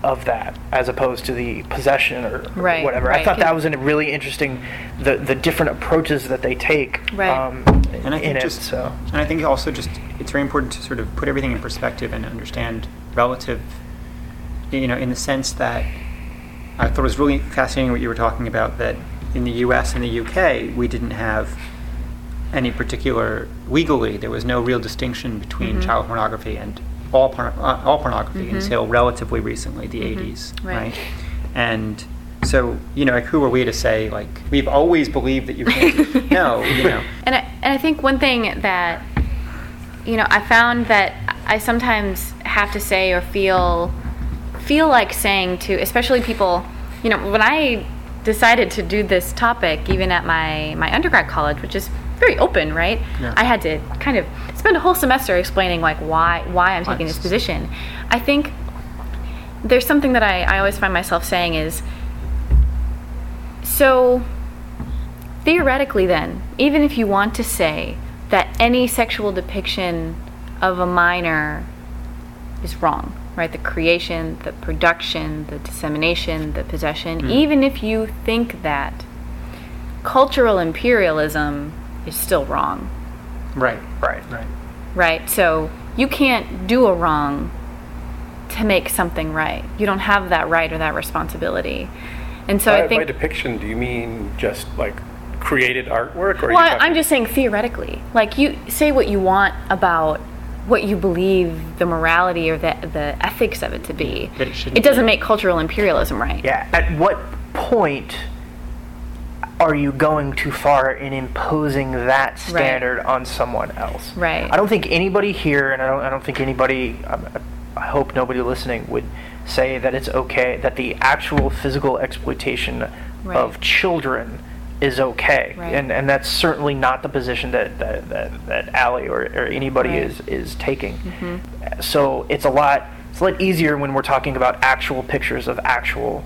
of that as opposed to the possession or, or Right, whatever. I thought that was a really interesting the the different approaches that they take Right. um, and I in think it. so and I think also just it's very important to sort of put everything in perspective and understand relative, you know, in the sense that I thought it was really fascinating what you were talking about that in the U.S. and the U.K. we didn't have any particular legally there was no real distinction between child pornography and all porn, uh, all pornography until relatively recently the 80s Right. right and so you know like who are we to say like we've always believed that you can't no you know And I, and I think one thing that, you know, I found that I sometimes have to say or feel feel like saying to, especially people, you know, when I decided to do this topic, even at my my undergrad college, which is very open, right? Yeah. I had to kind of spend a whole semester explaining like why why I'm taking this position. I think there's something that I, I always find myself saying is So, theoretically, then, even if you want to say that any sexual depiction of a minor is wrong, right? The creation, the production, the dissemination, the possession, hmm. even if you think that, cultural imperialism is still wrong, Right. Right. Right. Right? So, you can't do a wrong to make something right. You don't have that right or that responsibility. And so by, I think by depiction, do you mean just like created artwork, or Well, I'm just saying theoretically. Like you say what you want about what you believe the morality or the the ethics of it to be. That it it doesn't be. make cultural imperialism right. Yeah. At what point are you going too far in imposing that standard on someone else? Right. I don't think anybody here, and I don't, I don't think anybody, um, I hope nobody listening would say that it's okay, that the actual physical exploitation Right. of children is okay. Right. And, and that's certainly not the position that, that, that, that Allie or, or anybody Right. Mm-hmm. is, is taking. So it's a lot, it's a lot easier when we're talking about actual pictures of actual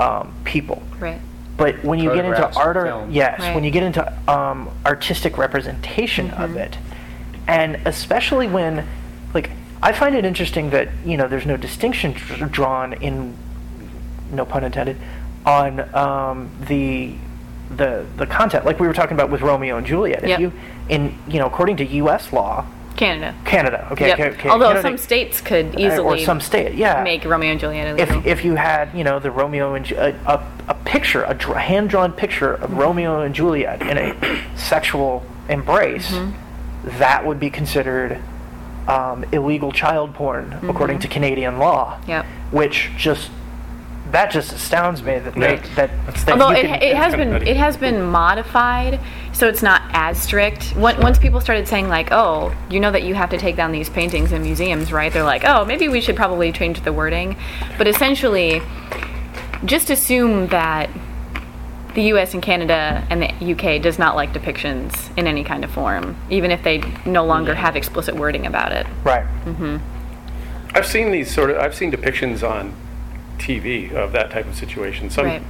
um, people. Mm-hmm. Right. But when you get into art, or, yes, Right. when you get into um, artistic representation Mm-hmm. of it, and especially when, like, I find it interesting that you know there's no distinction dr- drawn in, no pun intended, on um, the the the content. Like we were talking about with Romeo and Juliet. If Yep. you, in you know, according to U.S. law, Canada. Canada, okay, Yep. Although Canada- some states could easily or some state, yeah, make Romeo and Juliet illegal. if if you had you know the Romeo and Ju- a, a, a picture, a dr- hand drawn picture of Romeo and Juliet in a sexual embrace, Mm-hmm. that would be considered um, illegal child porn according to Canadian law. Mm-hmm. Yep. Which just that just astounds me that Yeah. they, that, that Although you it, can, it has been nutty. it has been modified, so it's not as strict. Once once people started saying like, "Oh, you know that you have to take down these paintings in museums, right?" They're like, "Oh, maybe we should probably change the wording." But essentially, just assume that the U.S. and Canada and the U.K. does not like depictions in any kind of form, even if they no longer have explicit wording about it. right. Mm-hmm. I've seen these sort of. I've seen depictions on TV of that type of situation. Some Right.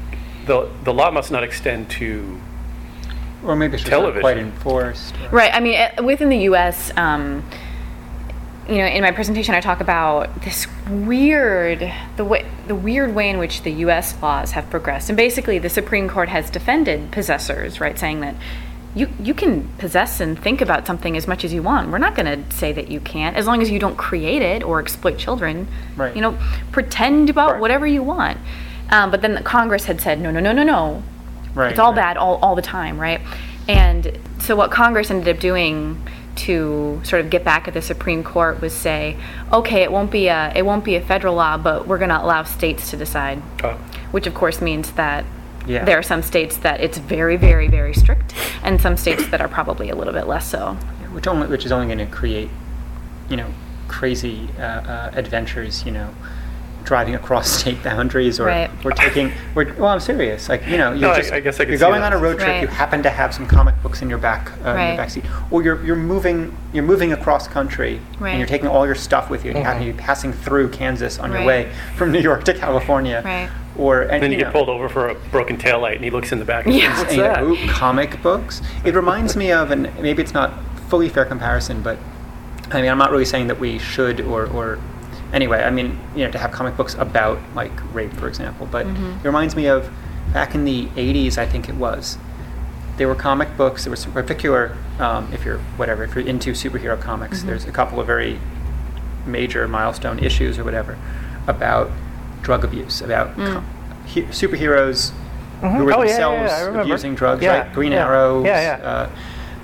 the the law must not extend to. Or maybe it's just not Television. quite enforced. or- Right. I mean, eh, within the U.S., um, you know, in my presentation, I talk about this weird the way the weird way in which the U.S. laws have progressed, and basically, the Supreme Court has defended possessors, right, saying that. You, you can possess and think about something as much as you want. We're not going to say that you can't, as long as you don't create it or exploit children. Right. You know, pretend about Right. whatever you want. Um, but then the Congress had said, no, no, no, no, no Right. it's all right. bad all, all the time, right? And so what Congress ended up doing to sort of get back at the Supreme Court was say, okay, it won't be a it won't be a federal law, but we're going to allow states to decide, Uh, which of course means that Yeah. there are some states that it's very, very, very strict, and some states that are probably a little bit less so. which only which is only going to create, you know, crazy uh, uh, adventures. You know, driving across state boundaries, or Right. we're taking. We're, well, I'm serious. Like you know, you're No, just I guess I could you're going on a road trip. Right. You happen to have some comic books in your back uh, in your back seat, or you're you're moving you're moving across country Right. and you're taking all your stuff with you, and you happen to be passing through Kansas on your way from New York to California, Right. Or and, then you know, get pulled over for a broken taillight, and he looks in the back. And Yeah. says, What's and you go, that? "Ooh, comic books. It reminds me of, and maybe it's not fully fair comparison, but I mean, I'm not really saying that we should or, or anyway, I mean, you know, to have comic books about like rape, for example, but it reminds me of back in the 80s, I think it was. There were comic books. There was some particular, um, if you're whatever, if you're into superhero comics, there's a couple of very major milestone issues or whatever about drug abuse, about co- he- superheroes who mm-hmm. were Oh, yeah, yeah, themselves yeah, abusing drugs, Yeah, right? Green yeah. Arrow. Yeah, yeah. Uh,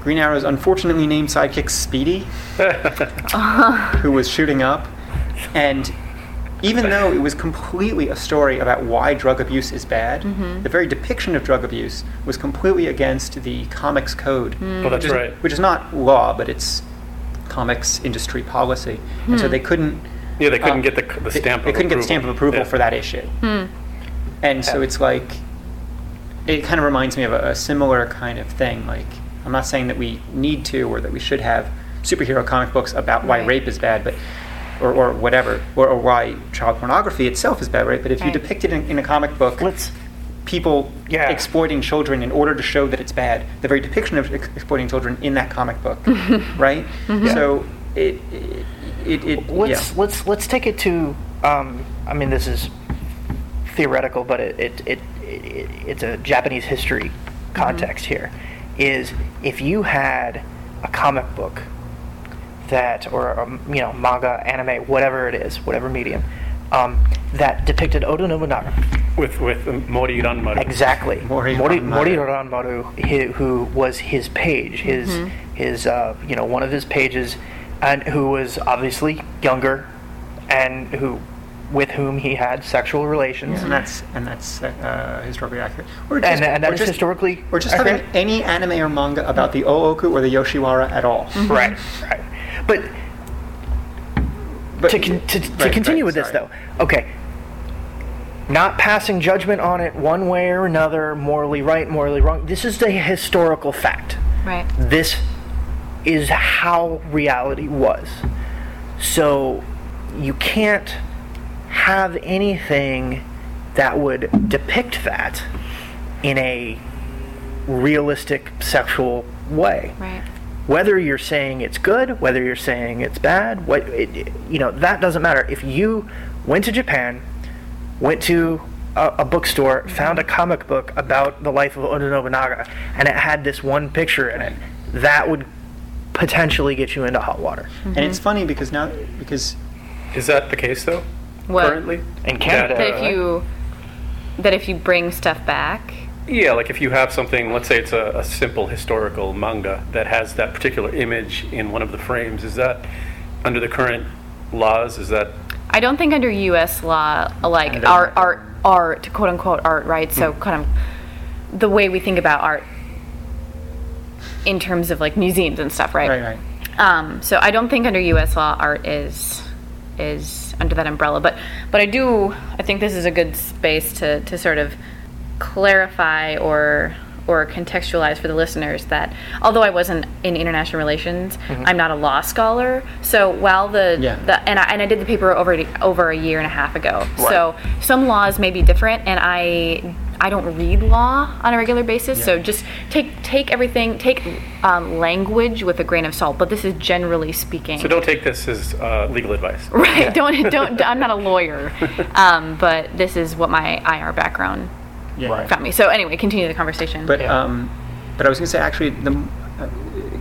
Green Arrow's unfortunately named sidekick Speedy, who was shooting up, and even though it was completely a story about why drug abuse is bad, mm-hmm. the very depiction of drug abuse was completely against the comics code. Mm. Oh, that's which is, right. Which is not law, but it's comics industry policy, and so hmm. they couldn't. Yeah, they couldn't uh, get the, the they- stamp. They, of couldn't get approval. the stamp of approval Yeah. for that issue. And so it's like, it kind of reminds me of a, a similar kind of thing. Like, I'm not saying that we need to or that we should have superhero comic books about why Right. rape is bad, but or, or whatever, or, or why child pornography itself is bad, right? But if you Right. depict it in, in a comic book, Let's people Yeah. exploiting children in order to show that it's bad. The very depiction of ex- exploiting children in that comic book, right? So it it it, it let's yeah. let's let's take it to um, I mean this is theoretical but it it, it, it it's a Japanese history context here is if you had a comic book that or um, you know manga anime whatever it is whatever medium um, that depicted Oda Nobunaga With with Mori Ranmaru. Exactly. Mori Mori, Ranmaru. Mori Ranmaru, hi- who was his page, his his uh, you know one of his pages, and who was obviously younger, and who with whom he had sexual relations. and that's and that's uh, historically accurate. Or just, And, and that or is just, historically or just accurate. having any anime or manga about the Ooku or the Yoshiwara at all. right, right. But But to, con- to, to right, continue right, with this sorry. though okay not passing judgment on it one way or another morally right morally wrong this is the historical fact Right. this is how reality was so you can't have anything that would depict that in a realistic sexual way Right. whether you're saying it's good, whether you're saying it's bad, what it, you know, that doesn't matter. If you went to Japan, went to a, a bookstore, mm-hmm. found a comic book about the life of Oda Nobunaga, and it had this one picture in it, that would potentially get you into hot water. Mm-hmm. And it's funny because now because Is that the case though? What? Currently? In Canada, That if you that if you bring stuff back, Yeah, like if you have something, let's say it's a, a simple historical manga that has that particular image in one of the frames, is that under the current laws? Is that I don't think under U.S. law, like art, art, art, quote unquote art, right? So hmm. kind of the way we think about art in terms of like museums and stuff, right? right right. Um, so I don't think under U.S. law art is is under that umbrella, but but I do I think this is a good space to to sort of clarify or or contextualize for the listeners that although I wasn't in international relations, I'm not a law scholar. So while the, Yeah. the and I, and I did the paper over over a year and a half ago. So some laws may be different, and I I don't read law on a regular basis. So just take take everything take um, language with a grain of salt. But this is generally speaking. so? Don't take this as uh, legal advice. Right. Don't don't. I'm not a lawyer, um, but this is what my IR background Yeah. got me. So anyway, continue the conversation. But Yeah. um, but I was going to say actually the uh,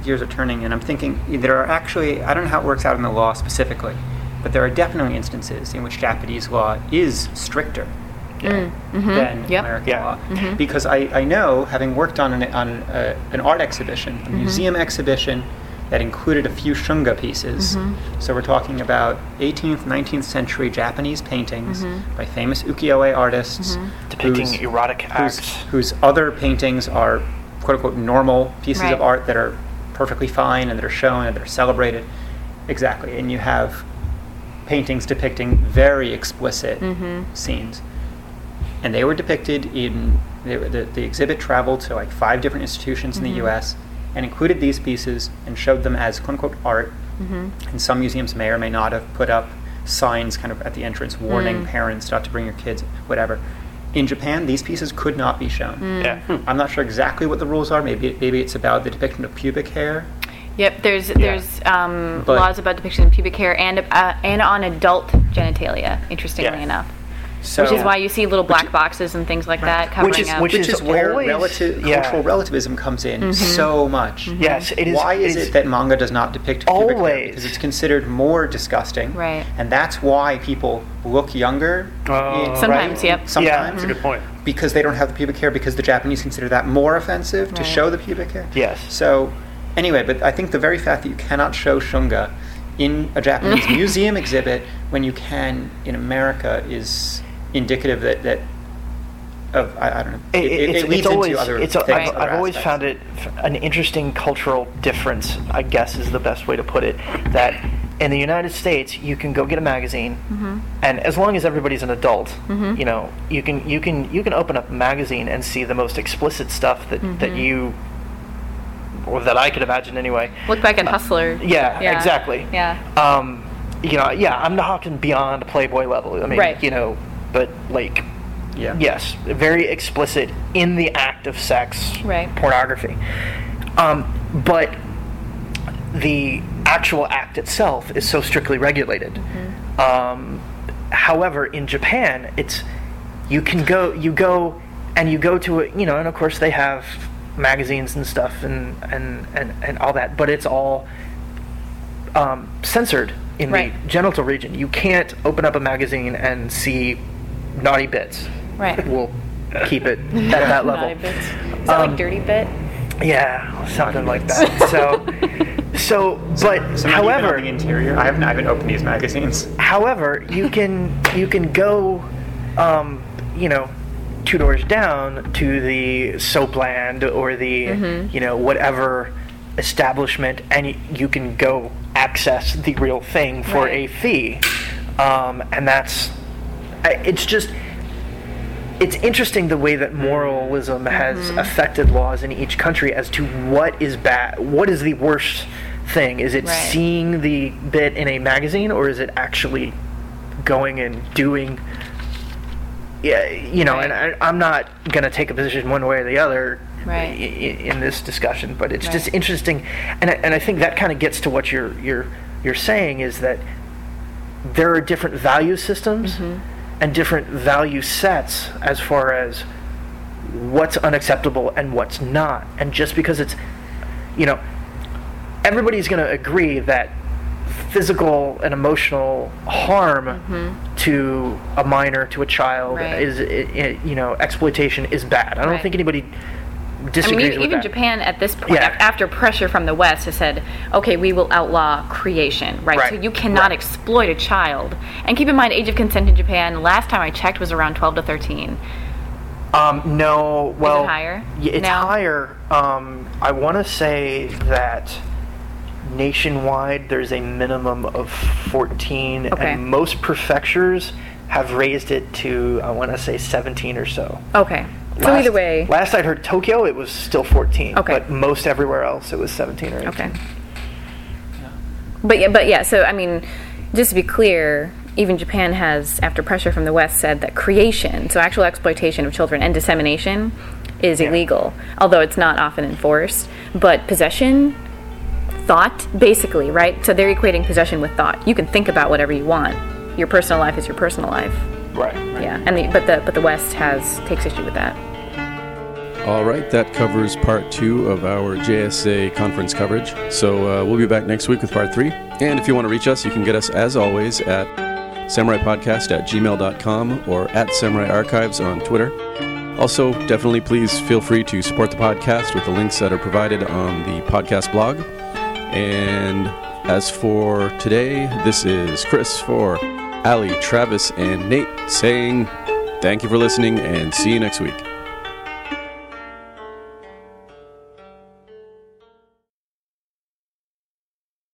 gears are turning, and I'm thinking there are actually I don't know how it works out in the law specifically, but there are definitely instances in which Japanese law is stricter Mm. Mm-hmm. than Yep. American Yeah. law, mm-hmm. because I, I know having worked on an on a, an art exhibition, a mm-hmm. museum exhibition that included a few shunga pieces. So we're talking about 18th, 19th century Japanese paintings by famous ukiyo-e artists depicting whose- erotic whose, acts. whose other paintings are quote unquote normal pieces Right. of art that are perfectly fine and that are shown and that are celebrated. Exactly. And you have paintings depicting very explicit scenes. And they were depicted in they, the, the exhibit traveled to like five different institutions in the mm-hmm. US and included these pieces and showed them as quote unquote art. Mm-hmm. And some museums may or may not have put up signs kind of at the entrance warning mm. parents not to bring your kids, whatever. In Japan, these pieces could not be shown. Mm. Yeah. Hmm. I'm not sure exactly what the rules are. Maybe maybe it's about the depiction of pubic hair. Yep, there's there's um, laws about depiction of pubic hair and uh, and on adult genitalia. Interestingly Yeah. enough, So, which is why you see little black boxes and things like that covering Which is- up. which which is is where always- relative, yeah. cultural relativism comes in mm-hmm. so much. Mm-hmm. Yes, it is. Why is is- it that manga does not depict pubic hair? Always. Because it's considered more disgusting. Right. And that's why people look younger. Oh. in- Sometimes, right? yep. Sometimes. yeah, That's a good point. Because they don't have the pubic hair, because the Japanese consider that more offensive to show the pubic hair. Yes. So, anyway, but I think the very fact that you cannot show shunga in a Japanese museum exhibit when you can in America is indicative that, that of I, I don't know. It, it, it's, leads always, into other it's a, things, I've, other I've always found it an interesting cultural difference, I guess is the best way to put it, that in the United States you can go get a magazine mm-hmm. and as long as everybody's an adult, mm-hmm. you know, you can you can you can open up a magazine and see the most explicit stuff that, that mm-hmm. you or that I could imagine anyway. Look back at uh, Hustler. Yeah, exactly. Yeah. Um, you know, yeah, I'm not talking beyond Playboy level. I mean, Right. you know, but like Yeah. Yes, very explicit in the act of sex Right. pornography. Um, but the actual act itself is so strictly regulated. Um, however, in Japan, it's you can go you go and you go to it, you know, and of course they have magazines and stuff and and and, and all that, but it's all um, censored in Right. the genital region. You can't open up a magazine and see naughty bits. Right. We'll keep it at that level. Naughty bits. Is that Um, like dirty bit? Yeah, something like that. So, so, but So maybe however, the interior, I haven't, I haven't opened these magazines. however, you can you can go, um, you know, two doors down to the Soapland or the Mm-hmm. you know whatever establishment, and y- you can go access the real thing for a fee, um, and that's I- it's just it's interesting the way that moralism has Mm-hmm. affected laws in each country as to what is bad, what is the worst thing. Is it Right. seeing the bit in a magazine, or is it actually going and doing? Yeah, you know, and I, I'm not going to take a position one way or the other Right. i- i- in this discussion, but it's just interesting, and I, and I think that kind of gets to what you're you're you're saying is that there are different value systems Mm-hmm. And different value sets as far as what's unacceptable and what's not. And just because it's, you know, everybody's going to agree that physical and emotional harm to a minor, to a child, Mm-hmm. Right. is, you know, exploitation is bad. I don't Right. think anybody I mean, even, that. Japan at this point, Yeah. after pressure from the West, has said, okay, we will outlaw creation, right? Right. So you cannot Right. exploit a child. And keep in mind, age of consent in Japan, last time I checked, was around 12 to 13. Um, no, well, higher Yeah, it's now? higher. Um, I want to say that nationwide there's a minimum of 14, Okay. and most prefectures have raised it to I want to say 17 or so. Okay. So Last- either way, last I'd heard Tokyo, it was still 14. Okay. but most everywhere else it was 17 or 18. Okay. But yeah, but yeah. So I mean, just to be clear, even Japan has, after pressure from the West, said that creation, so actual exploitation of children and dissemination, is Yeah. illegal. Although it's not often enforced. But possession, thought, basically, right? So they're equating possession with thought. You can think about whatever you want. Your personal life is your personal life. Right. right. Yeah. And the, but the but the West has takes issue with that. All right, that covers part two of our JSA conference coverage. So uh, we'll be back next week with part three. And if you want to reach us, you can get us, as always, at samuraipodcast at gmail.com or at Samurai Archives on Twitter. Also, definitely please feel free to support the podcast with the links that are provided on the podcast blog. And as for today, this is Chris for Ali, Travis, and Nate saying thank you for listening and see you next week.